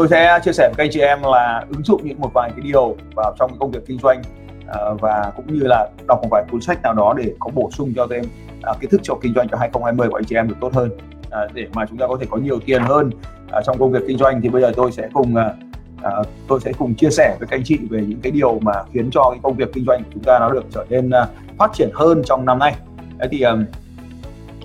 tôi sẽ chia sẻ với các anh chị em là ứng dụng những một vài cái điều vào trong công việc kinh doanh à, và cũng như là đọc một vài cuốn sách nào đó để có bổ sung cho thêm à, kiến thức cho kinh doanh cho 2020 của anh chị em được tốt hơn à, để mà chúng ta có thể có nhiều tiền hơn trong công việc kinh doanh thì bây giờ tôi sẽ cùng tôi sẽ cùng chia sẻ với các anh chị về những cái điều mà khiến cho cái công việc kinh doanh của chúng ta nó được trở nên phát triển hơn trong năm nay. Thế thì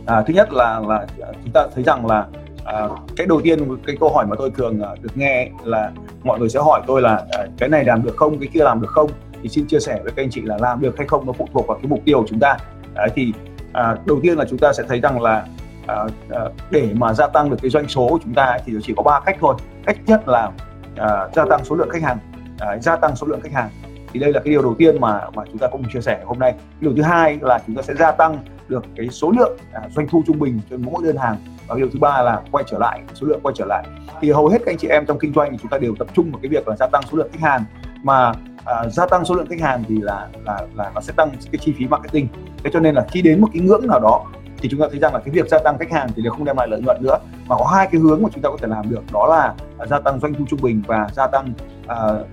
thứ nhất là là chúng ta thấy rằng là à, cái đầu tiên cái câu hỏi mà tôi thường uh, được nghe là mọi người sẽ hỏi tôi là uh, cái này làm được không cái kia làm được không? Thì xin chia sẻ với các anh chị là làm được hay không nó phụ thuộc vào cái mục tiêu của chúng ta. Đấy, thì à, đầu tiên là chúng ta sẽ thấy rằng là à, à, để mà gia tăng được cái doanh số của chúng ta ấy, thì chỉ có ba cách thôi. Cách nhất là à, gia tăng số lượng khách hàng. À, gia tăng số lượng khách hàng. Thì đây là cái điều đầu tiên mà mà chúng ta cùng chia sẻ hôm nay. Điều thứ hai là chúng ta sẽ gia tăng được cái số lượng à, doanh thu trung bình cho mỗi đơn hàng và điều thứ ba là quay trở lại số lượng quay trở lại. Thì hầu hết các anh chị em trong kinh doanh thì chúng ta đều tập trung vào cái việc là gia tăng số lượng khách hàng. Mà à, gia tăng số lượng khách hàng thì là là là nó sẽ tăng cái chi phí marketing. Thế cho nên là khi đến một cái ngưỡng nào đó thì chúng ta thấy rằng là cái việc gia tăng khách hàng thì đều không đem lại lợi nhuận nữa. Mà có hai cái hướng mà chúng ta có thể làm được đó là gia tăng doanh thu trung bình và gia tăng uh,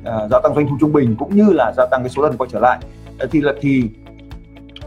uh, gia tăng doanh thu trung bình cũng như là gia tăng cái số lần quay trở lại. Thì là thì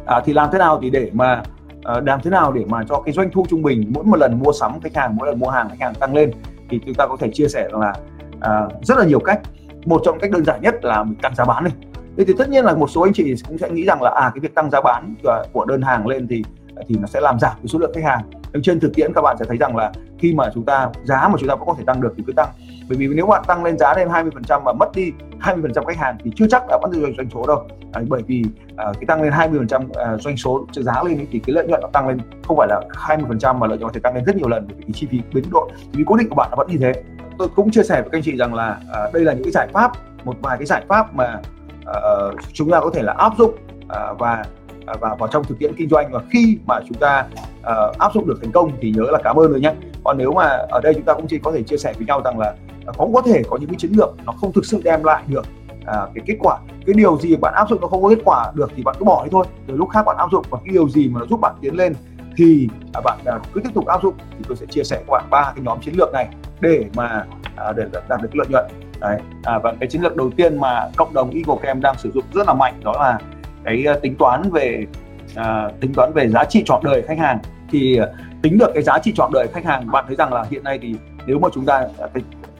à, thì làm thế nào thì để mà Ờ, làm thế nào để mà cho cái doanh thu trung bình mỗi một lần mua sắm khách hàng mỗi lần mua hàng khách hàng tăng lên? Thì chúng ta có thể chia sẻ rằng là uh, rất là nhiều cách. Một trong cách đơn giản nhất là mình tăng giá bán lên thế thì tất nhiên là một số anh chị cũng sẽ nghĩ rằng là à cái việc tăng giá bán của đơn hàng lên thì thì nó sẽ làm giảm cái số lượng khách hàng. Nhưng trên thực tiễn các bạn sẽ thấy rằng là khi mà chúng ta giá mà chúng ta vẫn có thể tăng được thì cứ tăng bởi vì nếu bạn tăng lên giá lên 20% và mất đi 20% khách hàng thì chưa chắc là vẫn được doanh số đâu. À, bởi vì à, cái tăng lên 20% à, doanh số giá lên thì cái lợi nhuận nó tăng lên không phải là 20% mà lợi nhuận có thể tăng lên rất nhiều lần bởi vì cái chi phí biến độ chi phí cố định của bạn nó vẫn như thế. Tôi cũng chia sẻ với các anh chị rằng là à, đây là những cái giải pháp một vài cái giải pháp mà à, chúng ta có thể là áp dụng à, và à, và vào trong thực tiễn kinh doanh. Và khi mà chúng ta uh, áp dụng được thành công thì nhớ là cảm ơn rồi nhé. Còn nếu mà ở đây chúng ta cũng chỉ có thể chia sẻ với nhau rằng là cũng có thể có những cái chiến lược nó không thực sự đem lại được à, cái kết quả. Cái điều gì bạn áp dụng nó không có kết quả được thì bạn cứ bỏ đi thôi. Rồi lúc khác bạn áp dụng và cái điều gì mà nó giúp bạn tiến lên thì à, bạn à, cứ tiếp tục áp dụng thì tôi sẽ chia sẻ với bạn ba cái nhóm chiến lược này để mà à, để đạt được lợi nhuận. Đấy. À, và cái chiến lược đầu tiên mà cộng đồng Eagle Camp đang sử dụng rất là mạnh đó là cái à, tính toán về à, tính toán về giá trị trọn đời khách hàng. Thì à, tính được cái giá trị trọn đời khách hàng bạn thấy rằng là hiện nay thì nếu mà chúng ta à,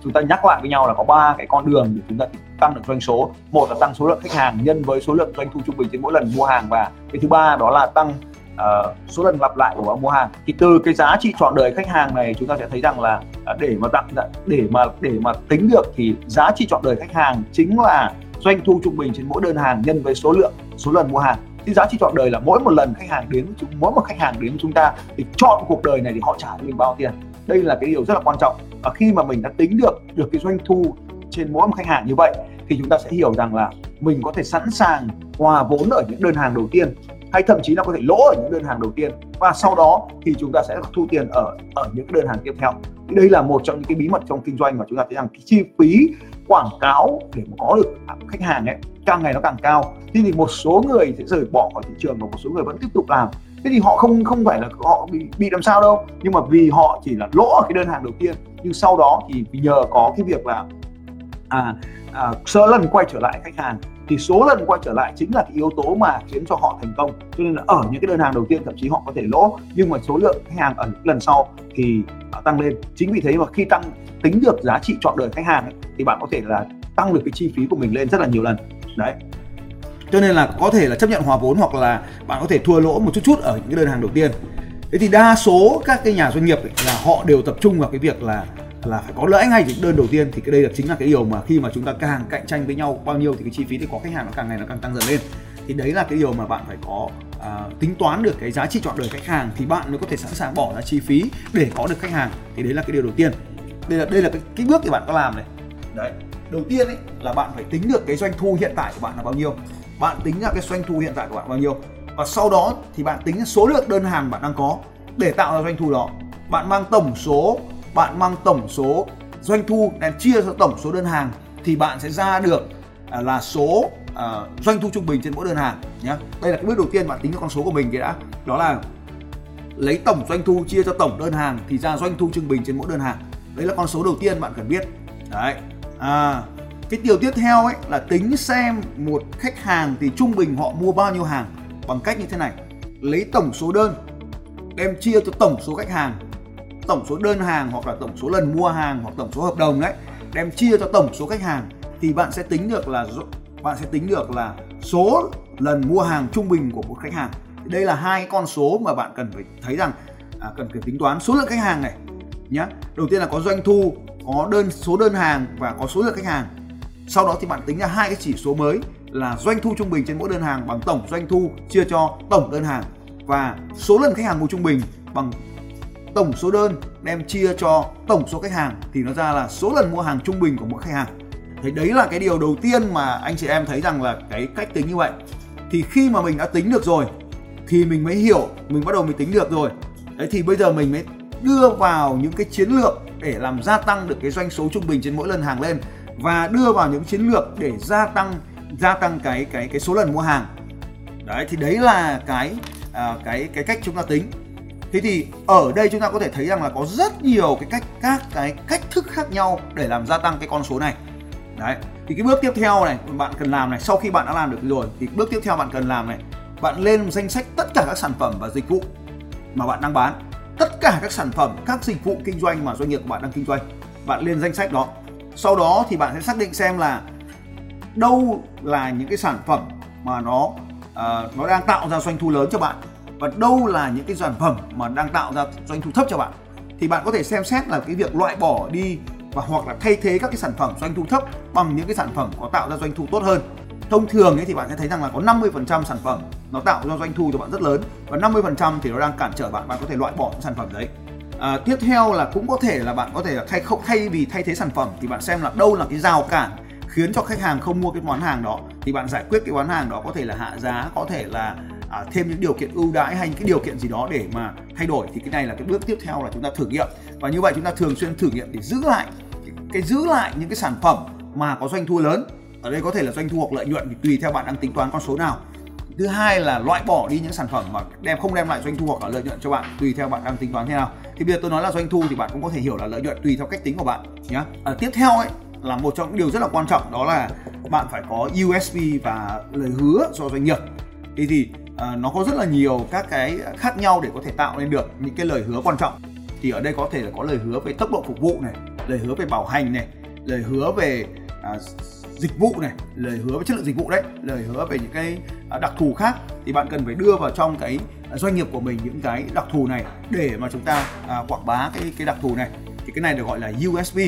chúng ta nhắc lại với nhau là có ba cái con đường để chúng ta tăng được doanh số. Một là tăng số lượng khách hàng nhân với số lượng doanh thu trung bình trên mỗi lần mua hàng và cái thứ ba đó là tăng uh, số lần lặp lại của mua hàng. Thì từ cái giá trị trọn đời khách hàng này chúng ta sẽ thấy rằng là à, để mà tăng dạ, để mà để mà tính được thì giá trị trọn đời khách hàng chính là doanh thu trung bình trên mỗi đơn hàng nhân với số lượng số lần mua hàng. Thì giá trị trọn đời là mỗi một lần khách hàng đến mỗi một khách hàng đến với chúng ta thì chọn cuộc đời này thì họ trả cho mình bao tiền? Đây là cái điều rất là quan trọng. Và khi mà mình đã tính được được cái doanh thu trên mỗi một khách hàng như vậy, thì chúng ta sẽ hiểu rằng là mình có thể sẵn sàng hòa vốn ở những đơn hàng đầu tiên, hay thậm chí là có thể lỗ ở những đơn hàng đầu tiên. Và sau đó thì chúng ta sẽ thu tiền ở ở những đơn hàng tiếp theo. Thì đây là một trong những cái bí mật trong kinh doanh mà chúng ta thấy rằng cái chi phí quảng cáo để mà có được khách hàng ấy, càng ngày nó càng cao. Thế thì một số người sẽ rời bỏ khỏi thị trường và một số người vẫn tiếp tục làm thế thì họ không không phải là họ bị bị làm sao đâu. Nhưng mà vì họ chỉ là lỗ ở cái đơn hàng đầu tiên nhưng sau đó thì nhờ có cái việc là à, à, số lần quay trở lại khách hàng thì số lần quay trở lại chính là cái yếu tố mà khiến cho họ thành công. Cho nên là ở những cái đơn hàng đầu tiên thậm chí họ có thể lỗ nhưng mà số lượng khách hàng ở những lần sau thì tăng lên. Chính vì thế mà khi tăng tính được giá trị chọn đời khách hàng ấy, thì bạn có thể là tăng được cái chi phí của mình lên rất là nhiều lần. Đấy cho nên là có thể là chấp nhận hòa vốn hoặc là bạn có thể thua lỗ một chút chút ở những cái đơn hàng đầu tiên. Thế thì đa số các cái nhà doanh nghiệp ấy, là họ đều tập trung vào cái việc là là phải có lãi ngay từ đơn đầu tiên. Thì cái đây là chính là cái điều mà khi mà chúng ta càng cạnh tranh với nhau bao nhiêu thì cái chi phí thì có khách hàng nó càng ngày nó càng tăng dần lên. Thì đấy là cái điều mà bạn phải có à, tính toán được cái giá trị chọn đời khách hàng thì bạn mới có thể sẵn sàng bỏ ra chi phí để có được khách hàng. Thì đấy là cái điều đầu tiên. Đây là đây là cái, cái bước thì bạn có làm này. Đấy. Đầu tiên ấy là bạn phải tính được cái doanh thu hiện tại của bạn là bao nhiêu bạn tính ra cái doanh thu hiện tại của bạn bao nhiêu? Và sau đó thì bạn tính số lượng đơn hàng bạn đang có để tạo ra doanh thu đó. Bạn mang tổng số bạn mang tổng số doanh thu đem chia cho tổng số đơn hàng thì bạn sẽ ra được à, là số uh, doanh thu trung bình trên mỗi đơn hàng nhé đây là cái bước đầu tiên bạn tính con số của mình cái đã. Đó là lấy tổng doanh thu chia cho tổng đơn hàng thì ra doanh thu trung bình trên mỗi đơn hàng. Đấy là con số đầu tiên bạn cần biết. Đấy. À cái điều tiếp theo ấy là tính xem một khách hàng thì trung bình họ mua bao nhiêu hàng bằng cách như thế này. Lấy tổng số đơn đem chia cho tổng số khách hàng. Tổng số đơn hàng hoặc là tổng số lần mua hàng hoặc tổng số hợp đồng đấy đem chia cho tổng số khách hàng thì bạn sẽ tính được là bạn sẽ tính được là số lần mua hàng trung bình của một khách hàng. Đây là hai con số mà bạn cần phải thấy rằng à, cần phải tính toán số lượng khách hàng này nhé đầu tiên là có doanh thu có đơn số đơn hàng và có số lượng khách hàng sau đó thì bạn tính ra hai cái chỉ số mới là doanh thu trung bình trên mỗi đơn hàng bằng tổng doanh thu chia cho tổng đơn hàng. Và số lần khách hàng mua trung bình bằng tổng số đơn đem chia cho tổng số khách hàng thì nó ra là số lần mua hàng trung bình của mỗi khách hàng. Thế đấy là cái điều đầu tiên mà anh chị em thấy rằng là cái cách tính như vậy. Thì khi mà mình đã tính được rồi, thì mình mới hiểu, mình bắt đầu mình tính được rồi. Đấy, thì bây giờ mình mới đưa vào những cái chiến lược để làm gia tăng được cái doanh số trung bình trên mỗi lần hàng lên và đưa vào những chiến lược để gia tăng gia tăng cái cái cái số lần mua hàng. Đấy thì đấy là cái à, cái cái cách chúng ta tính. Thế thì ở đây chúng ta có thể thấy rằng là có rất nhiều cái cách các cái cách thức khác nhau để làm gia tăng cái con số này. Đấy thì cái bước tiếp theo này bạn cần làm này sau khi bạn đã làm được rồi thì bước tiếp theo bạn cần làm này bạn lên danh sách tất cả các sản phẩm và dịch vụ mà bạn đang bán. Tất cả các sản phẩm các dịch vụ kinh doanh mà doanh nghiệp của bạn đang kinh doanh bạn lên danh sách đó sau đó thì bạn sẽ xác định xem là đâu là những cái sản phẩm mà nó uh, nó đang tạo ra doanh thu lớn cho bạn và đâu là những cái sản phẩm mà đang tạo ra doanh thu thấp cho bạn. Thì bạn có thể xem xét là cái việc loại bỏ đi và hoặc là thay thế các cái sản phẩm doanh thu thấp bằng những cái sản phẩm có tạo ra doanh thu tốt hơn. Thông thường ấy thì bạn sẽ thấy rằng là có 50% sản phẩm nó tạo ra doanh thu cho bạn rất lớn và 50% thì nó đang cản trở bạn. Bạn có thể loại bỏ những sản phẩm đấy à, tiếp theo là cũng có thể là bạn có thể là thay không thay vì thay thế sản phẩm thì bạn xem là đâu là cái rào cản khiến cho khách hàng không mua cái món hàng đó. Thì bạn giải quyết cái món hàng đó có thể là hạ giá có thể là à, thêm những điều kiện ưu đãi hay những cái điều kiện gì đó để mà thay đổi. Thì cái này là cái bước tiếp theo là chúng ta thử nghiệm. Và như vậy chúng ta thường xuyên thử nghiệm để giữ lại cái, cái giữ lại những cái sản phẩm mà có doanh thu lớn. Ở đây có thể là doanh thu hoặc lợi nhuận thì tùy theo bạn đang tính toán con số nào thứ hai là loại bỏ đi những sản phẩm mà đem không đem lại doanh thu hoặc là lợi nhuận cho bạn tùy theo bạn đang tính toán thế nào. Thì bây giờ tôi nói là doanh thu thì bạn cũng có thể hiểu là lợi nhuận tùy theo cách tính của bạn nhé à, tiếp theo ấy là một trong những điều rất là quan trọng đó là bạn phải có USP và lời hứa cho doanh nghiệp. Thì thì à, nó có rất là nhiều các cái khác nhau để có thể tạo nên được những cái lời hứa quan trọng. Thì ở đây có thể là có lời hứa về tốc độ phục vụ này lời hứa về bảo hành này lời hứa về à, dịch vụ này lời hứa về chất lượng dịch vụ đấy lời hứa về những cái à, đặc thù khác thì bạn cần phải đưa vào trong cái à, doanh nghiệp của mình những cái đặc thù này để mà chúng ta à, quảng bá cái cái đặc thù này. Thì cái này được gọi là USB,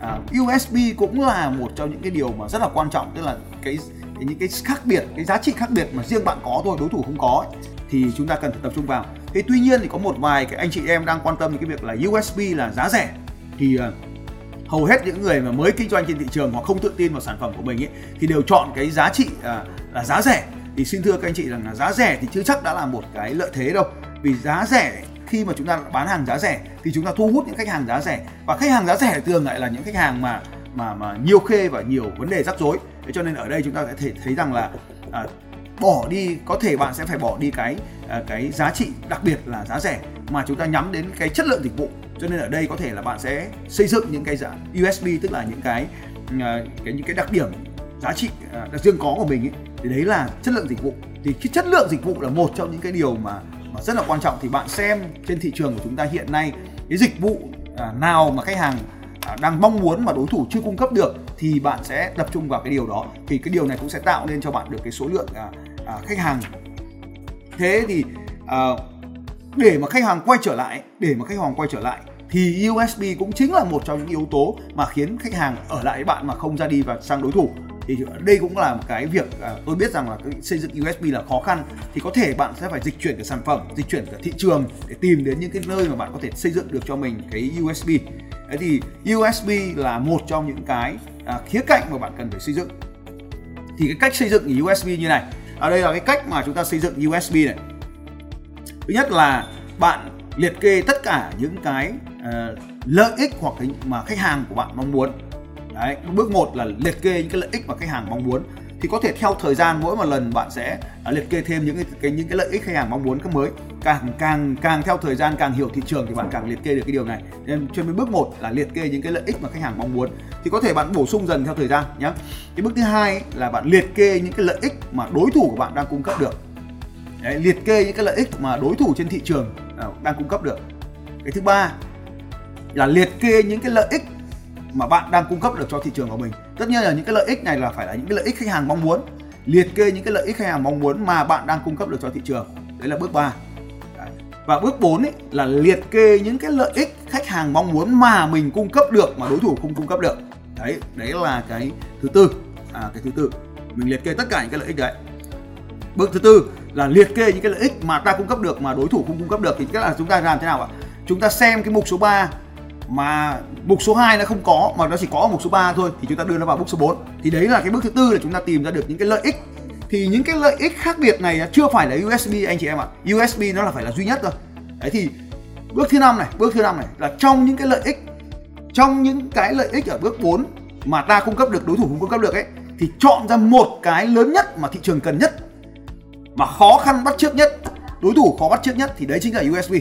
à, USB cũng là một trong những cái điều mà rất là quan trọng tức là cái, cái những cái khác biệt cái giá trị khác biệt mà riêng bạn có thôi đối thủ không có ấy, thì chúng ta cần phải tập trung vào. Thế tuy nhiên thì có một vài cái anh chị em đang quan tâm đến cái việc là USB là giá rẻ. Thì uh, hầu hết những người mà mới kinh doanh trên thị trường hoặc không tự tin vào sản phẩm của mình ấy, thì đều chọn cái giá trị à, là giá rẻ. Thì xin thưa các anh chị rằng là giá rẻ thì chưa chắc đã là một cái lợi thế đâu. Vì giá rẻ khi mà chúng ta bán hàng giá rẻ thì chúng ta thu hút những khách hàng giá rẻ. Và khách hàng giá rẻ thường lại là những khách hàng mà mà mà nhiều khê và nhiều vấn đề rắc rối. Thế cho nên ở đây chúng ta sẽ thể thấy rằng là à, bỏ đi có thể bạn sẽ phải bỏ đi cái à, cái giá trị đặc biệt là giá rẻ mà chúng ta nhắm đến cái chất lượng dịch vụ cho nên ở đây có thể là bạn sẽ xây dựng những cái dạng USB tức là những cái ờ, cái những cái đặc điểm giá trị ờ, đặc riêng có của mình ấy, thì đấy là chất lượng dịch vụ. Thì cái chất lượng dịch vụ là một trong những cái điều mà mà rất là quan trọng. Thì bạn xem trên thị trường của chúng ta hiện nay cái dịch vụ ờ, nào mà khách hàng đang mong muốn mà đối thủ chưa cung cấp được thì bạn sẽ tập trung vào cái điều đó. Thì cái điều này cũng sẽ tạo nên cho bạn được cái số lượng à, à, khách hàng. Thế thì à, để mà khách hàng quay trở lại để mà khách hàng quay trở lại thì USB cũng chính là một trong những yếu tố mà khiến khách hàng ở lại bạn mà không ra đi và sang đối thủ. Thì đây cũng là một cái việc à, tôi biết rằng là cái xây dựng USB là khó khăn thì có thể bạn sẽ phải dịch chuyển cái sản phẩm dịch chuyển cả thị trường để tìm đến những cái nơi mà bạn có thể xây dựng được cho mình cái USB Thế thì USB là một trong những cái à, khía cạnh mà bạn cần phải xây dựng. Thì cái cách xây dựng USB như này. Ở đây là cái cách mà chúng ta xây dựng USB này. Thứ nhất là bạn liệt kê tất cả những cái uh, lợi ích hoặc cái mà khách hàng của bạn mong muốn. Đấy bước một là liệt kê những cái lợi ích mà khách hàng mong muốn. Thì có thể theo thời gian mỗi một lần bạn sẽ uh, liệt kê thêm những cái, cái những cái lợi ích khách hàng mong muốn các mới. Càng càng càng theo thời gian càng hiểu thị trường thì bạn càng liệt kê được cái điều này. Nên trên bước một là liệt kê những cái lợi ích mà khách hàng mong muốn. Thì có thể bạn bổ sung dần theo thời gian nhé cái bước thứ hai là bạn liệt kê những cái lợi ích mà đối thủ của bạn đang cung cấp được. Đấy, liệt kê những cái lợi ích mà đối thủ trên thị trường à, đang cung cấp được. Cái thứ ba là liệt kê những cái lợi ích mà bạn đang cung cấp được cho thị trường của mình. Tất nhiên là những cái lợi ích này là phải là những cái lợi ích khách hàng mong muốn. Liệt kê những cái lợi ích khách hàng mong muốn mà bạn đang cung cấp được cho thị trường. Đấy là bước 3 và bước 4 ấy là liệt kê những cái lợi ích khách hàng mong muốn mà mình cung cấp được mà đối thủ không cung cấp được. Đấy đấy là cái thứ tư. À, cái thứ tư. Mình liệt kê tất cả những cái lợi ích đấy. Bước thứ tư là liệt kê những cái lợi ích mà ta cung cấp được mà đối thủ không cung cấp được. Thì tức là chúng ta làm thế nào ạ? Chúng ta xem cái mục số 3 mà mục số 2 nó không có, mà nó chỉ có ở mục số 3 thôi, thì chúng ta đưa nó vào mục số 4 thì đấy là cái bước thứ tư là chúng ta tìm ra được những cái lợi ích. Thì những cái lợi ích khác biệt này chưa phải là USB anh chị em ạ. USB nó là phải là duy nhất thôi. Đấy thì bước thứ năm này, bước thứ năm này là trong những cái lợi ích, trong những cái lợi ích ở bước 4 mà ta cung cấp được, đối thủ không cung cấp được ấy, thì chọn ra một cái lớn nhất mà thị trường cần nhất, mà khó khăn bắt trước nhất, đối thủ khó bắt trước nhất thì đấy chính là USB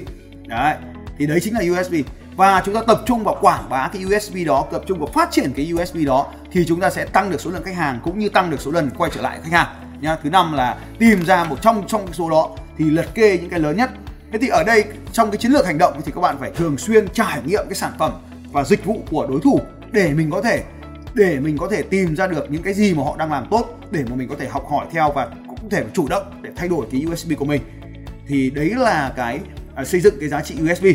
đấy, thì đấy chính là USB và chúng ta tập trung vào quảng bá cái USB đó tập trung vào phát triển cái USB đó thì chúng ta sẽ tăng được số lượng khách hàng cũng như tăng được số lần quay trở lại khách hàng nha thứ năm là tìm ra một trong trong cái số đó thì liệt kê những cái lớn nhất. Thế thì ở đây trong cái chiến lược hành động thì các bạn phải thường xuyên trải nghiệm cái sản phẩm và dịch vụ của đối thủ để mình có thể để mình có thể tìm ra được những cái gì mà họ đang làm tốt để mà mình có thể học hỏi theo và cũng thể chủ động để thay đổi cái USB của mình. Thì đấy là cái à, xây dựng cái giá trị USB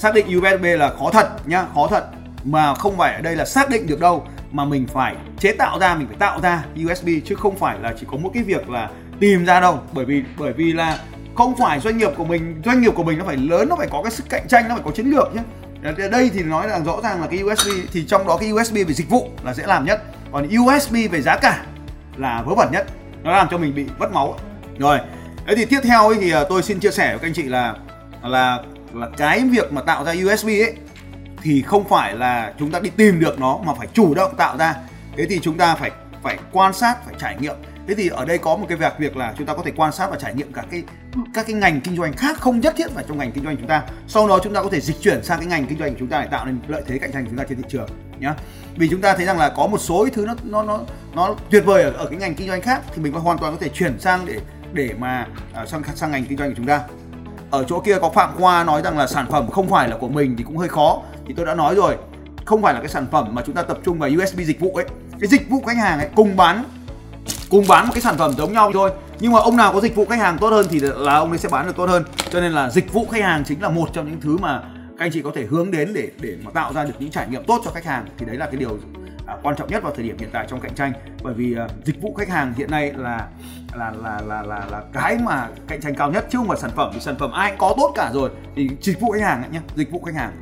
xác định USB là khó thật nhá, khó thật. Mà không phải ở đây là xác định được đâu, mà mình phải chế tạo ra, mình phải tạo ra USB chứ không phải là chỉ có một cái việc là tìm ra đâu. Bởi vì bởi vì là không phải doanh nghiệp của mình, doanh nghiệp của mình nó phải lớn, nó phải có cái sức cạnh tranh, nó phải có chiến lược nhé đây thì nói là rõ ràng là cái USB thì trong đó cái USB về dịch vụ là dễ làm nhất. Còn USB về giá cả là vớ vẩn nhất. Nó làm cho mình bị mất máu. Rồi, thế thì tiếp theo ấy thì à, tôi xin chia sẻ với các anh chị là là là cái việc mà tạo ra USB ấy thì không phải là chúng ta đi tìm được nó mà phải chủ động tạo ra. Thế thì chúng ta phải phải quan sát phải trải nghiệm. Thế thì ở đây có một cái việc việc là chúng ta có thể quan sát và trải nghiệm các cái các cái ngành kinh doanh khác không nhất thiết phải trong ngành kinh doanh chúng ta. Sau đó chúng ta có thể dịch chuyển sang cái ngành kinh doanh của chúng ta để tạo nên lợi thế cạnh tranh của chúng ta trên thị trường nhá. Vì chúng ta thấy rằng là có một số thứ nó nó nó nó tuyệt vời ở, ở cái ngành kinh doanh khác thì mình hoàn toàn có thể chuyển sang để để mà uh, sang sang ngành kinh doanh của chúng ta ở chỗ kia có phạm khoa nói rằng là sản phẩm không phải là của mình thì cũng hơi khó. Thì tôi đã nói rồi, không phải là cái sản phẩm mà chúng ta tập trung vào USB dịch vụ ấy. Cái dịch vụ khách hàng ấy, cùng bán cùng bán một cái sản phẩm giống nhau thôi. Nhưng mà ông nào có dịch vụ khách hàng tốt hơn thì là ông ấy sẽ bán được tốt hơn. Cho nên là dịch vụ khách hàng chính là một trong những thứ mà các anh chị có thể hướng đến để để mà tạo ra được những trải nghiệm tốt cho khách hàng. Thì đấy là cái điều à, quan trọng nhất vào thời điểm hiện tại trong cạnh tranh. Bởi vì à, dịch vụ khách hàng hiện nay là là là là là là cái mà cạnh tranh cao nhất. Chứ không phải sản phẩm thì sản phẩm ai cũng có tốt cả rồi. Thì dịch vụ khách hàng nhé dịch vụ khách hàng.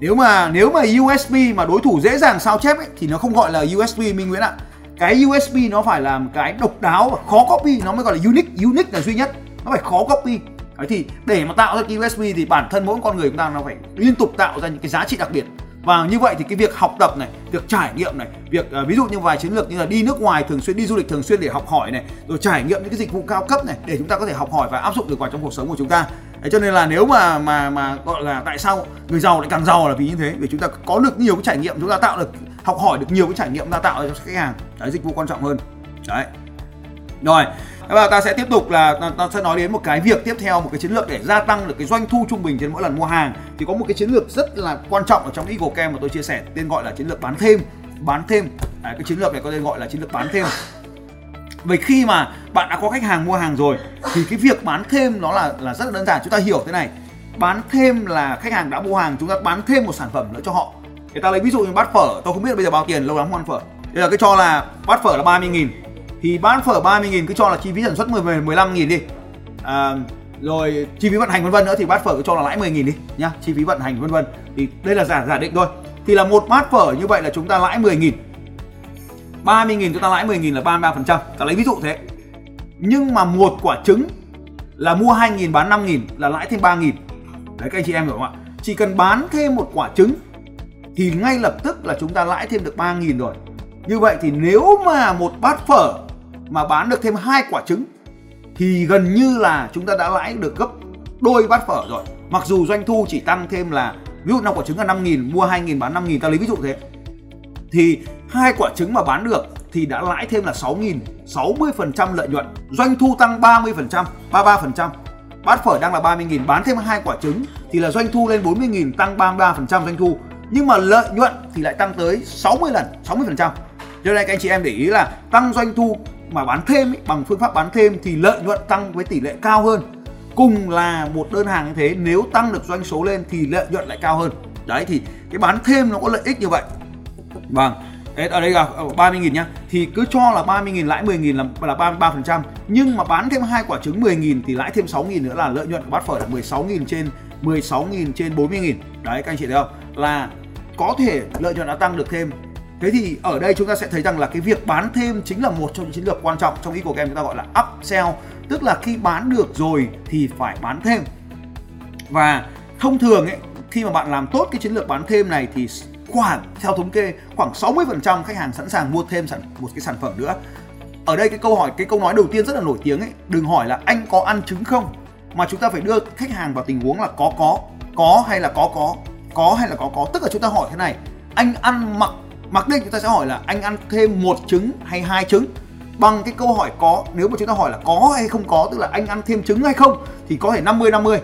Nếu mà nếu mà USB mà đối thủ dễ dàng sao chép ấy, thì nó không gọi là USB Minh Nguyễn ạ. Cái USB nó phải làm cái độc đáo và khó copy. Nó mới gọi là unique. Unique là duy nhất. Nó phải khó copy. Đấy thì để mà tạo ra cái USB thì bản thân mỗi con người chúng ta nó phải liên tục tạo ra những cái giá trị đặc biệt và như vậy thì cái việc học tập này việc trải nghiệm này việc uh, ví dụ như vài chiến lược như là đi nước ngoài thường xuyên đi du lịch thường xuyên để học hỏi này rồi trải nghiệm những cái dịch vụ cao cấp này để chúng ta có thể học hỏi và áp dụng được vào trong cuộc sống của chúng ta. Đấy, cho nên là nếu mà mà mà gọi là tại sao người giàu lại càng giàu là vì như thế? Vì chúng ta có được nhiều cái trải nghiệm chúng ta tạo được học hỏi được nhiều cái trải nghiệm ta tạo ra cho khách hàng. Đấy dịch vụ quan trọng hơn. Đấy. Rồi và ta sẽ tiếp tục là ta, ta sẽ nói đến một cái việc tiếp theo một cái chiến lược để gia tăng được cái doanh thu trung bình trên mỗi lần mua hàng. Thì có một cái chiến lược rất là quan trọng ở trong Eagle Cam mà tôi chia sẻ tên gọi là chiến lược bán thêm bán thêm. À, cái chiến lược này có tên gọi là chiến lược bán thêm. Vì khi mà bạn đã có khách hàng mua hàng rồi thì cái việc bán thêm nó là là rất là đơn giản. Chúng ta hiểu thế này bán thêm là khách hàng đã mua hàng chúng ta bán thêm một sản phẩm nữa cho họ. Người ta lấy ví dụ như bát phở tôi không biết bây giờ bao tiền lâu lắm không ăn phở. Bây giờ cái cho là bát phở là 30 nghìn thì bán phở 30.000 cứ cho là chi phí sản xuất 10, 15.000 đi. À, rồi chi phí vận hành vân vân nữa thì bát phở cứ cho là lãi 10.000 đi nhá chi phí vận hành vân vân. Thì đây là giả giả định thôi. Thì là một bát phở như vậy là chúng ta lãi 10.000. 30.000 chúng ta lãi 10.000 là 33% ta lấy ví dụ thế. Nhưng mà một quả trứng là mua 2.000 bán 5.000 là lãi thêm 3.000. đấy các anh chị em hiểu không ạ? Chỉ cần bán thêm một quả trứng thì ngay lập tức là chúng ta lãi thêm được 3.000 rồi. Như vậy thì nếu mà một bát phở mà bán được thêm hai quả trứng, thì gần như là chúng ta đã lãi được gấp đôi bát phở rồi. Mặc dù doanh thu chỉ tăng thêm là, ví dụ năm quả trứng là 5 nghìn, mua 2 nghìn bán 5 nghìn, ta lấy ví dụ thế. Thì hai quả trứng mà bán được thì đã lãi thêm là 6 nghìn 60% lợi nhuận, doanh thu tăng 30% 33% bát phở đang là 30 nghìn, bán thêm hai quả trứng thì là doanh thu lên 40 nghìn, tăng 33% doanh thu. Nhưng mà lợi nhuận thì lại tăng tới 60 lần 60% cho nên các anh chị em để ý là tăng doanh thu mà bán thêm ý, bằng phương pháp bán thêm thì lợi nhuận tăng với tỷ lệ cao hơn. Cùng là một đơn hàng như thế nếu tăng được doanh số lên thì lợi nhuận lại cao hơn. Đấy thì cái bán thêm nó có lợi ích như vậy. Vâng ở đây là ờ, 30.000 nhá. Thì cứ cho là 30.000 lãi 10.000 là, là 33 phần trăm. Nhưng mà bán thêm hai quả trứng 10.000 thì lãi thêm 6.000 nữa là lợi nhuận của bát phở là 16.000 trên 16.000 trên 40.000 đấy các anh chị thấy không? Là có thể lợi nhuận đã tăng được thêm. Thế thì ở đây chúng ta sẽ thấy rằng là cái việc bán thêm chính là một trong những chiến lược quan trọng trong ý của game chúng ta gọi là upsell. Tức là khi bán được rồi thì phải bán thêm. Và thông thường ấy, khi mà bạn làm tốt cái chiến lược bán thêm này thì khoảng, theo thống kê, khoảng 60% khách hàng sẵn sàng mua thêm sản, một cái sản phẩm nữa. Ở đây cái câu hỏi, cái câu nói đầu tiên rất là nổi tiếng ấy, đừng hỏi là anh có ăn trứng không? Mà chúng ta phải đưa khách hàng vào tình huống là có có có hay là có có có hay là có có. Tức là chúng ta hỏi thế này, anh ăn mặc mặc định chúng ta sẽ hỏi là anh ăn thêm một trứng hay hai trứng? Bằng cái câu hỏi có, nếu mà chúng ta hỏi là có hay không có, tức là anh ăn thêm trứng hay không, thì có thể 50 50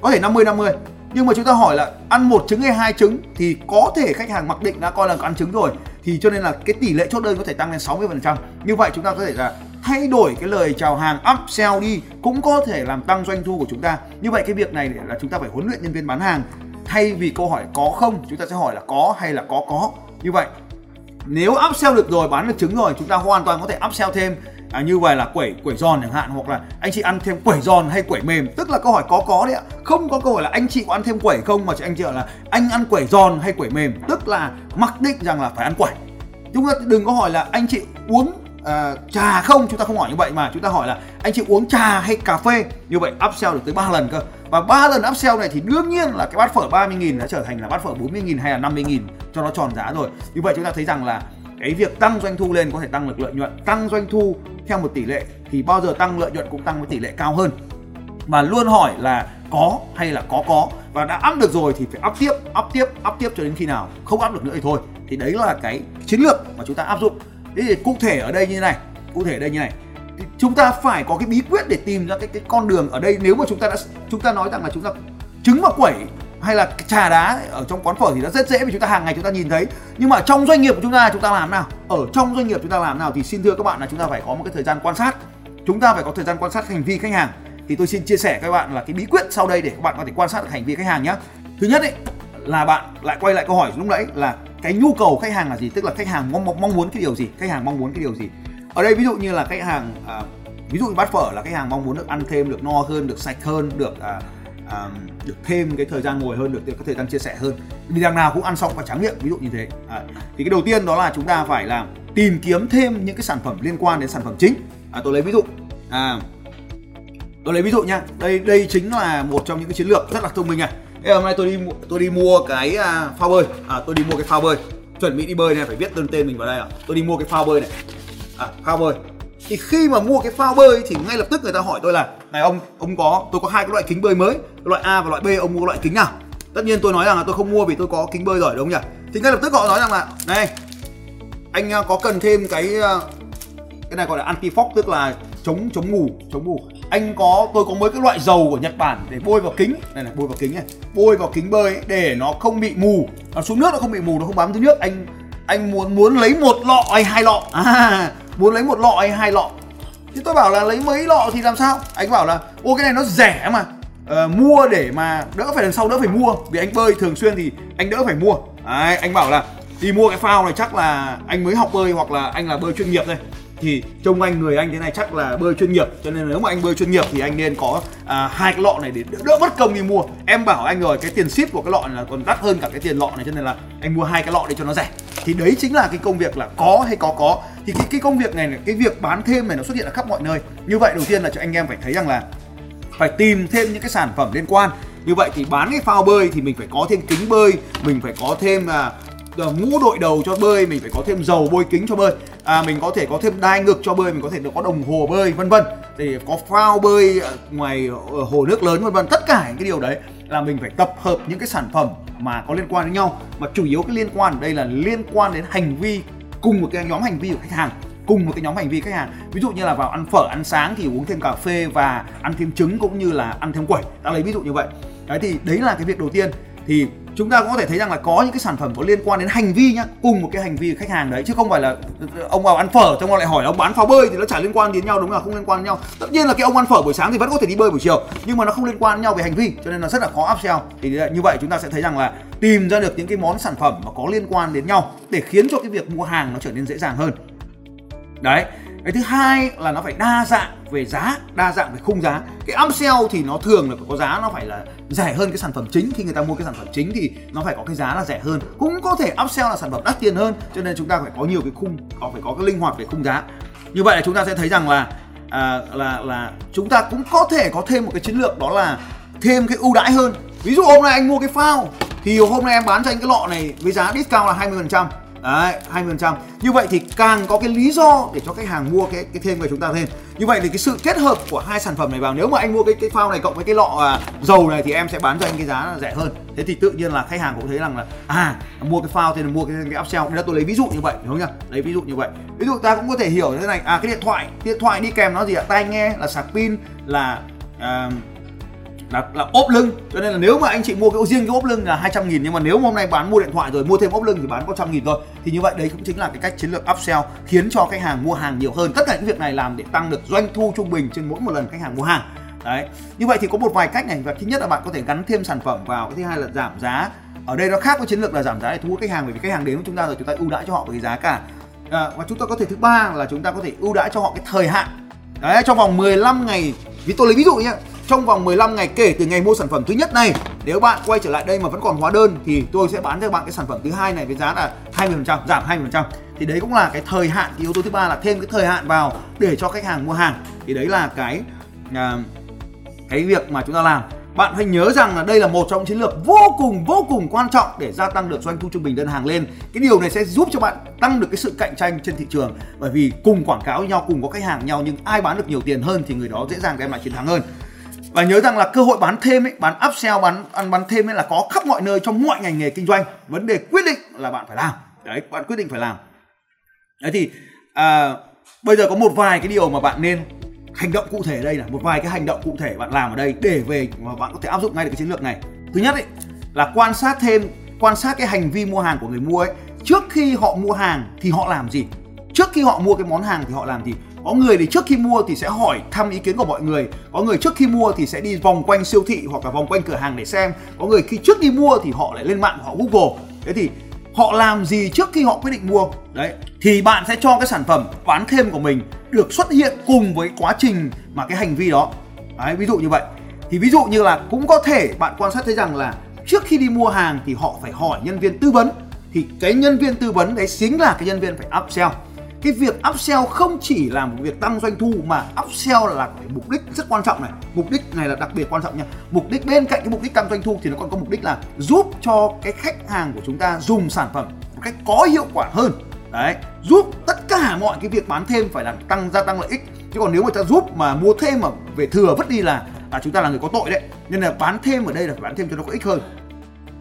có thể 50 50 nhưng mà chúng ta hỏi là ăn một trứng hay hai trứng, thì có thể khách hàng mặc định đã coi là ăn trứng rồi. Thì cho nên là cái tỷ lệ chốt đơn có thể tăng lên 60% như vậy chúng ta có thể là thay đổi cái lời chào hàng, upsell đi, cũng có thể làm tăng doanh thu của chúng ta. Như vậy cái việc này là chúng ta phải huấn luyện nhân viên bán hàng. Thay vì câu hỏi có không, chúng ta sẽ hỏi là có hay là có có. Như vậy nếu upsell được rồi bán được trứng rồi chúng ta hoàn toàn có thể upsell thêm. À, như vậy là quẩy quẩy giòn chẳng hạn hoặc là anh chị ăn thêm quẩy giòn hay quẩy mềm. Tức là câu hỏi có có đấy ạ. Không có câu hỏi là anh chị có ăn thêm quẩy không mà anh chị là anh ăn quẩy giòn hay quẩy mềm. Tức là mặc định rằng là phải ăn quẩy. Chúng ta đừng có hỏi là anh chị uống uh, trà không? Chúng ta không hỏi như vậy mà. Chúng ta hỏi là anh chị uống trà hay cà phê? Như vậy upsell được tới 3 lần cơ. Và ba lần upsell này thì đương nhiên là cái bát phở 30 nghìn đã trở thành là bát phở 40 nghìn hay là 50 nghìn cho nó tròn giá rồi. Như vậy chúng ta thấy rằng là cái việc tăng doanh thu lên có thể tăng được lợi nhuận. Tăng doanh thu theo một tỷ lệ thì bao giờ tăng lợi nhuận cũng tăng với tỷ lệ cao hơn. Và luôn hỏi là có hay là có có. Và đã up được rồi thì phải up tiếp up tiếp up tiếp cho đến khi nào. Không up được nữa thì thôi. Thì đấy là cái chiến lược mà chúng ta áp dụng thế thì cụ thể ở đây như này, cụ thể ở đây như này. Thì chúng ta phải có cái bí quyết để tìm ra cái cái con đường ở đây nếu mà chúng ta đã, chúng ta nói rằng là chúng ta trứng và quẩy hay là trà đá ở trong quán phở thì nó rất dễ vì chúng ta hàng ngày chúng ta nhìn thấy. Nhưng mà trong doanh nghiệp của chúng ta chúng ta làm nào? Ở trong doanh nghiệp chúng ta làm nào thì xin thưa các bạn là chúng ta phải có một cái thời gian quan sát. Chúng ta phải có thời gian quan sát hành vi khách hàng. Thì tôi xin chia sẻ các bạn là cái bí quyết sau đây để các bạn có thể quan sát được hành vi khách hàng nhé thứ nhất ấy, là bạn lại quay lại câu hỏi lúc nãy là cái nhu cầu khách hàng là gì? Tức là khách hàng mong mong muốn cái điều gì? Khách hàng mong muốn cái điều gì? Ở đây ví dụ như là khách hàng à, ví dụ như bát phở là khách hàng mong muốn được ăn thêm được no hơn được sạch hơn được à, à, được thêm cái thời gian ngồi hơn được cái thời gian chia sẻ hơn. Vì đằng nào cũng ăn xong và tráng miệng ví dụ như thế. À, thì cái đầu tiên đó là chúng ta phải làm tìm kiếm thêm những cái sản phẩm liên quan đến sản phẩm chính. À, tôi lấy ví dụ. À, tôi lấy ví dụ nha đây đây chính là một trong những cái chiến lược rất là thông minh này. Ê, hôm nay tôi đi tôi đi mua cái à, phao bơi. À, tôi đi mua cái phao bơi. Chuẩn bị đi bơi này phải viết tên tên mình vào đây à. Tôi đi mua cái phao bơi này. À, phao bơi. Thì khi mà mua cái phao bơi thì ngay lập tức người ta hỏi tôi là này ông ông có tôi có hai cái loại kính bơi mới loại A và loại B ông mua loại kính nào? Tất nhiên tôi nói rằng là tôi không mua vì tôi có kính bơi rồi đúng không nhỉ? Thì ngay lập tức họ nói rằng là này anh à, có cần thêm cái à, cái này gọi là anti fog tức là chống chống ngủ chống ngủ anh có tôi có mấy cái loại dầu của Nhật Bản để bôi vào kính. Này này bôi vào kính này. Bôi vào kính bơi ấy, để nó không bị mù. Nó xuống nước nó không bị mù nó không bám dưới nước. Anh anh muốn muốn lấy một lọ hay hai lọ? À muốn lấy một lọ hay hai lọ? Thì tôi bảo là lấy mấy lọ thì làm sao? Anh bảo là ô cái này nó rẻ mà. À, mua để mà đỡ phải đằng sau đỡ phải mua. Vì anh bơi thường xuyên thì anh đỡ phải mua. À, anh bảo là đi mua cái phao này chắc là anh mới học bơi hoặc là anh là bơi chuyên nghiệp đây thì trông anh người anh thế này chắc là bơi chuyên nghiệp. Cho nên nếu mà anh bơi chuyên nghiệp thì anh nên có à, hai cái lọ này để đỡ, mất công đi mua. Em bảo anh rồi cái tiền ship của cái lọ này là còn đắt hơn cả cái tiền lọ này cho nên là anh mua hai cái lọ để cho nó rẻ. Thì đấy chính là cái công việc là có hay có có. Thì cái, cái công việc này cái việc bán thêm này nó xuất hiện ở khắp mọi nơi. Như vậy đầu tiên là cho anh em phải thấy rằng là phải tìm thêm những cái sản phẩm liên quan. Như vậy thì bán cái phao bơi thì mình phải có thêm kính bơi mình phải có thêm à, Ờ, mũ đội đầu cho bơi mình phải có thêm dầu bôi kính cho bơi. À, mình có thể có thêm đai ngực cho bơi mình có thể được có đồng hồ bơi vân vân. Để có phao bơi ờ, ngoài ờ, hồ nước lớn vân vân. Tất cả những cái điều đấy là mình phải tập hợp những cái sản phẩm mà có liên quan đến nhau. Mà chủ yếu cái liên quan ở đây là liên quan đến hành vi cùng một cái nhóm hành vi của khách hàng cùng một cái nhóm hành vi khách hàng. Ví dụ như là vào ăn phở ăn sáng thì uống thêm cà phê và ăn thêm trứng cũng như là ăn thêm quẩy. Ta lấy ví dụ như vậy. Đấy thì đấy là cái việc đầu tiên. Thì chúng ta cũng có thể thấy rằng là có những cái sản phẩm có liên quan đến hành vi nhá, cùng một cái hành vi của khách hàng đấy, chứ không phải là, ông vào ăn phở trong lại hỏi ông bán pháo bơi thì nó chả liên quan đến nhau, đúng không không liên quan đến nhau. Tất nhiên là cái ông ăn phở buổi sáng thì vẫn có thể đi bơi buổi chiều, nhưng mà nó không liên quan đến nhau về hành vi, cho nên là rất là khó upsell. Thì như vậy chúng ta sẽ thấy rằng là tìm ra được những cái món sản phẩm mà có liên quan đến nhau để khiến cho cái việc mua hàng nó trở nên dễ dàng hơn. Đấy cái thứ hai là nó phải đa dạng về giá đa dạng về khung giá. Cái upsell thì nó thường là phải có giá nó phải là rẻ hơn cái sản phẩm chính. Khi người ta mua cái sản phẩm chính thì nó phải có cái giá là rẻ hơn. Cũng có thể upsell là sản phẩm đắt tiền hơn cho nên chúng ta phải có nhiều cái khung có phải có cái linh hoạt về khung giá. Như vậy là chúng ta sẽ thấy rằng là à, là là chúng ta cũng có thể có thêm một cái chiến lược đó là thêm cái ưu đãi hơn. Ví dụ hôm nay anh mua cái phao thì hôm nay em bán cho anh cái lọ này với giá discount là 20% Đấy, 20%. Như vậy thì càng có cái lý do để cho khách hàng mua cái cái thêm về chúng ta thêm. Như vậy thì cái sự kết hợp của hai sản phẩm này vào nếu mà anh mua cái cái phao này cộng với cái lọ à, dầu này thì em sẽ bán cho anh cái giá rẻ hơn. Thế thì tự nhiên là khách hàng cũng thấy rằng là à mua cái phao thì là mua cái cái upsell. Nên là tôi lấy ví dụ như vậy, đúng không nhá? Lấy ví dụ như vậy. Ví dụ ta cũng có thể hiểu thế này, à cái điện thoại, điện thoại đi kèm nó gì ạ? Tai nghe là sạc pin là à, là, là ốp lưng. Cho nên là nếu mà anh chị mua cái riêng cái ốp lưng là 200 nghìn nhưng mà nếu mà hôm nay bán mua điện thoại rồi mua thêm ốp lưng thì bán có trăm nghìn thôi. Thì như vậy đấy cũng chính là cái cách chiến lược upsell khiến cho khách hàng mua hàng nhiều hơn. Tất cả những việc này làm để tăng được doanh thu trung bình trên mỗi một lần khách hàng mua hàng. Đấy. Như vậy thì có một vài cách này. Và thứ nhất là bạn có thể gắn thêm sản phẩm vào. Cái thứ hai là giảm giá. Ở đây nó khác với chiến lược là giảm giá để thu hút khách hàng bởi vì khách hàng đến với chúng ta rồi chúng ta ưu đãi cho họ với giá cả. À, và chúng ta có thể thứ ba là chúng ta có thể ưu đãi cho họ cái thời hạn. Đấy trong vòng 15 ngày. Vì tôi lấy ví dụ nhé trong vòng 15 ngày kể từ ngày mua sản phẩm thứ nhất này nếu bạn quay trở lại đây mà vẫn còn hóa đơn thì tôi sẽ bán cho bạn cái sản phẩm thứ hai này với giá là 20% giảm 20% thì đấy cũng là cái thời hạn yếu tố thứ ba là thêm cái thời hạn vào để cho khách hàng mua hàng. Thì đấy là cái à, cái việc mà chúng ta làm. Bạn hãy nhớ rằng là đây là một trong chiến lược vô cùng vô cùng quan trọng để gia tăng được doanh thu trung bình đơn hàng lên. Cái điều này sẽ giúp cho bạn tăng được cái sự cạnh tranh trên thị trường. Bởi vì cùng quảng cáo với nhau cùng có khách hàng nhau nhưng ai bán được nhiều tiền hơn thì người đó dễ dàng đem lại chiến thắng hơn và nhớ rằng là cơ hội bán thêm ấy, bán upsell, bán ăn bán thêm ấy là có khắp mọi nơi trong mọi ngành nghề kinh doanh. Vấn đề quyết định là bạn phải làm. Đấy, bạn quyết định phải làm. Đấy thì à, bây giờ có một vài cái điều mà bạn nên hành động cụ thể ở đây là một vài cái hành động cụ thể bạn làm ở đây để về mà bạn có thể áp dụng ngay được cái chiến lược này. Thứ nhất ấy là quan sát thêm quan sát cái hành vi mua hàng của người mua ấy trước khi họ mua hàng thì họ làm gì trước khi họ mua cái món hàng thì họ làm gì có người thì trước khi mua thì sẽ hỏi thăm ý kiến của mọi người. Có người trước khi mua thì sẽ đi vòng quanh siêu thị hoặc là vòng quanh cửa hàng để xem. Có người khi trước đi mua thì họ lại lên mạng họ google. Thế thì họ làm gì trước khi họ quyết định mua? Đấy thì bạn sẽ cho cái sản phẩm bán thêm của mình được xuất hiện cùng với quá trình mà cái hành vi đó. Đấy, ví dụ như vậy. Thì ví dụ như là cũng có thể bạn quan sát thấy rằng là trước khi đi mua hàng thì họ phải hỏi nhân viên tư vấn. Thì cái nhân viên tư vấn đấy chính là cái nhân viên phải upsell cái việc upsell không chỉ là một việc tăng doanh thu, mà upsell là cái mục đích rất quan trọng này. Mục đích này là đặc biệt quan trọng nha. Mục đích bên cạnh cái mục đích tăng doanh thu thì nó còn có mục đích là giúp cho cái khách hàng của chúng ta dùng sản phẩm một cách có hiệu quả hơn. Đấy, giúp tất cả mọi cái việc bán thêm phải làm tăng gia tăng lợi ích. Chứ còn nếu mà ta giúp mà mua thêm mà về thừa vứt đi là là chúng ta là người có tội đấy. Nên là bán thêm ở đây là phải bán thêm cho nó có ích hơn.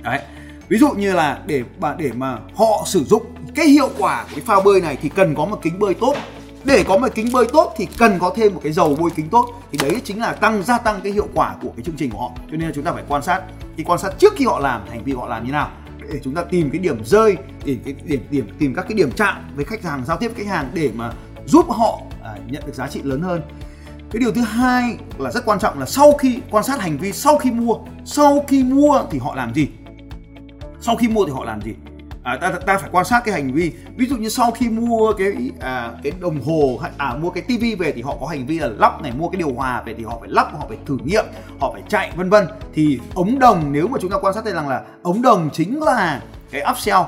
Đấy, ví dụ như là để mà để mà họ sử dụng cái hiệu quả của cái phao bơi này thì cần có một kính bơi tốt. Để có một kính bơi tốt thì cần có thêm một cái dầu bôi kính tốt. Thì đấy chính là tăng gia tăng cái hiệu quả của cái chương trình của họ. Cho nên là chúng ta phải quan sát. Thì quan sát trước khi họ làm hành vi họ làm như nào. Để chúng ta tìm cái điểm rơi để cái điểm điểm tìm các cái điểm chạm với khách hàng giao tiếp với khách hàng để mà giúp họ à, nhận được giá trị lớn hơn. Cái điều thứ hai là rất quan trọng là sau khi quan sát hành vi sau khi mua sau khi mua thì họ làm gì? Sau khi mua thì họ làm gì? À, ta ta phải quan sát cái hành vi. Ví dụ như sau khi mua cái à, cái đồng hồ hay à mua cái tivi về thì họ có hành vi là lắp này mua cái điều hòa về thì họ phải lắp họ phải thử nghiệm họ phải chạy vân vân. Thì ống đồng nếu mà chúng ta quan sát thấy rằng là ống đồng chính là cái upsell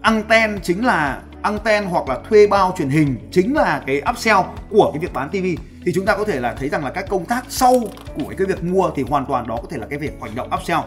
anten chính là anten hoặc là thuê bao truyền hình chính là cái upsell của cái việc bán tivi thì chúng ta có thể là thấy rằng là các công tác sau của cái việc mua thì hoàn toàn đó có thể là cái việc hành động upsell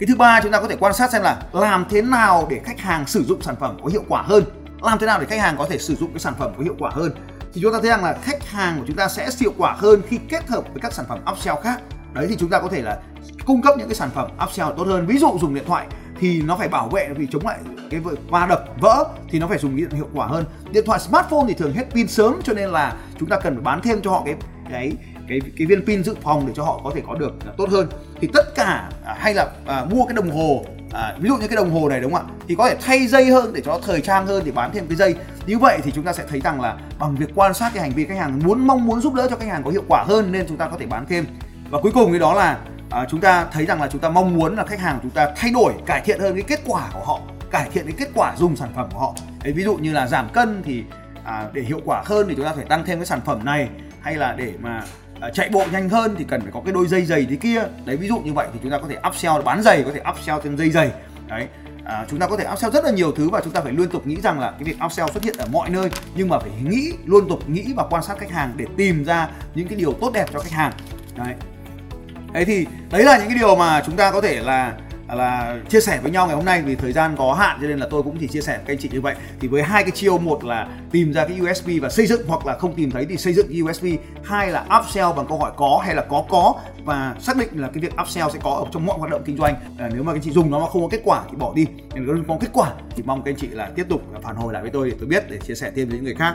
cái thứ ba chúng ta có thể quan sát xem là làm thế nào để khách hàng sử dụng sản phẩm có hiệu quả hơn. Làm thế nào để khách hàng có thể sử dụng cái sản phẩm có hiệu quả hơn. Thì chúng ta thấy rằng là khách hàng của chúng ta sẽ hiệu quả hơn khi kết hợp với các sản phẩm upsell khác. Đấy, thì chúng ta có thể là cung cấp những cái sản phẩm upsell tốt hơn. Ví dụ dùng điện thoại thì nó phải bảo vệ vì chống lại cái va đập, vỡ thì nó phải dùng điện hiệu quả hơn. Điện thoại, smartphone thì thường hết pin sớm cho nên là chúng ta cần phải bán thêm cho họ cái cái cái cái viên pin dự phòng để cho họ có thể có được tốt hơn. Thì tất cả à, hay là à, mua cái đồng hồ à, ví dụ như cái đồng hồ này đúng không ạ? Thì có thể thay dây hơn để cho nó thời trang hơn để bán thêm cái dây. Như vậy thì chúng ta sẽ thấy rằng là bằng việc quan sát cái hành vi khách hàng muốn mong muốn giúp đỡ cho khách hàng có hiệu quả hơn nên chúng ta có thể bán thêm. Và cuối cùng cái đó là à, chúng ta thấy rằng là chúng ta mong muốn là khách hàng chúng ta thay đổi cải thiện hơn cái kết quả của họ cải thiện cái kết quả dùng sản phẩm của họ. Đấy, ví dụ như là giảm cân thì à, để hiệu quả hơn thì chúng ta phải tăng thêm cái sản phẩm này hay là để mà à, chạy bộ nhanh hơn thì cần phải có cái đôi dây giày thế kia. Đấy ví dụ như vậy thì chúng ta có thể upsell bán giày có thể upsell thêm dây giày. Đấy à, chúng ta có thể upsell rất là nhiều thứ và chúng ta phải liên tục nghĩ rằng là cái việc upsell xuất hiện ở mọi nơi nhưng mà phải nghĩ luôn tục nghĩ và quan sát khách hàng để tìm ra những cái điều tốt đẹp cho khách hàng. Đấy. Đấy thì đấy là những cái điều mà chúng ta có thể là là chia sẻ với nhau ngày hôm nay vì thời gian có hạn cho nên là tôi cũng chỉ chia sẻ với các anh chị như vậy. Thì với hai cái chiêu một là tìm ra cái USB và xây dựng hoặc là không tìm thấy thì xây dựng USB hai là upsell bằng câu hỏi có hay là có có và xác định là cái việc upsell sẽ có ở trong mọi hoạt động kinh doanh. À, nếu mà các anh chị dùng nó mà không có kết quả thì bỏ đi. Nếu không có kết quả thì mong các anh chị là tiếp tục phản hồi lại với tôi để tôi biết để chia sẻ thêm với những người khác.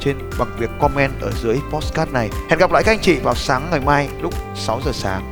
trên bằng việc comment ở dưới postcard này. Hẹn gặp lại các anh chị vào sáng ngày mai lúc 6 giờ sáng.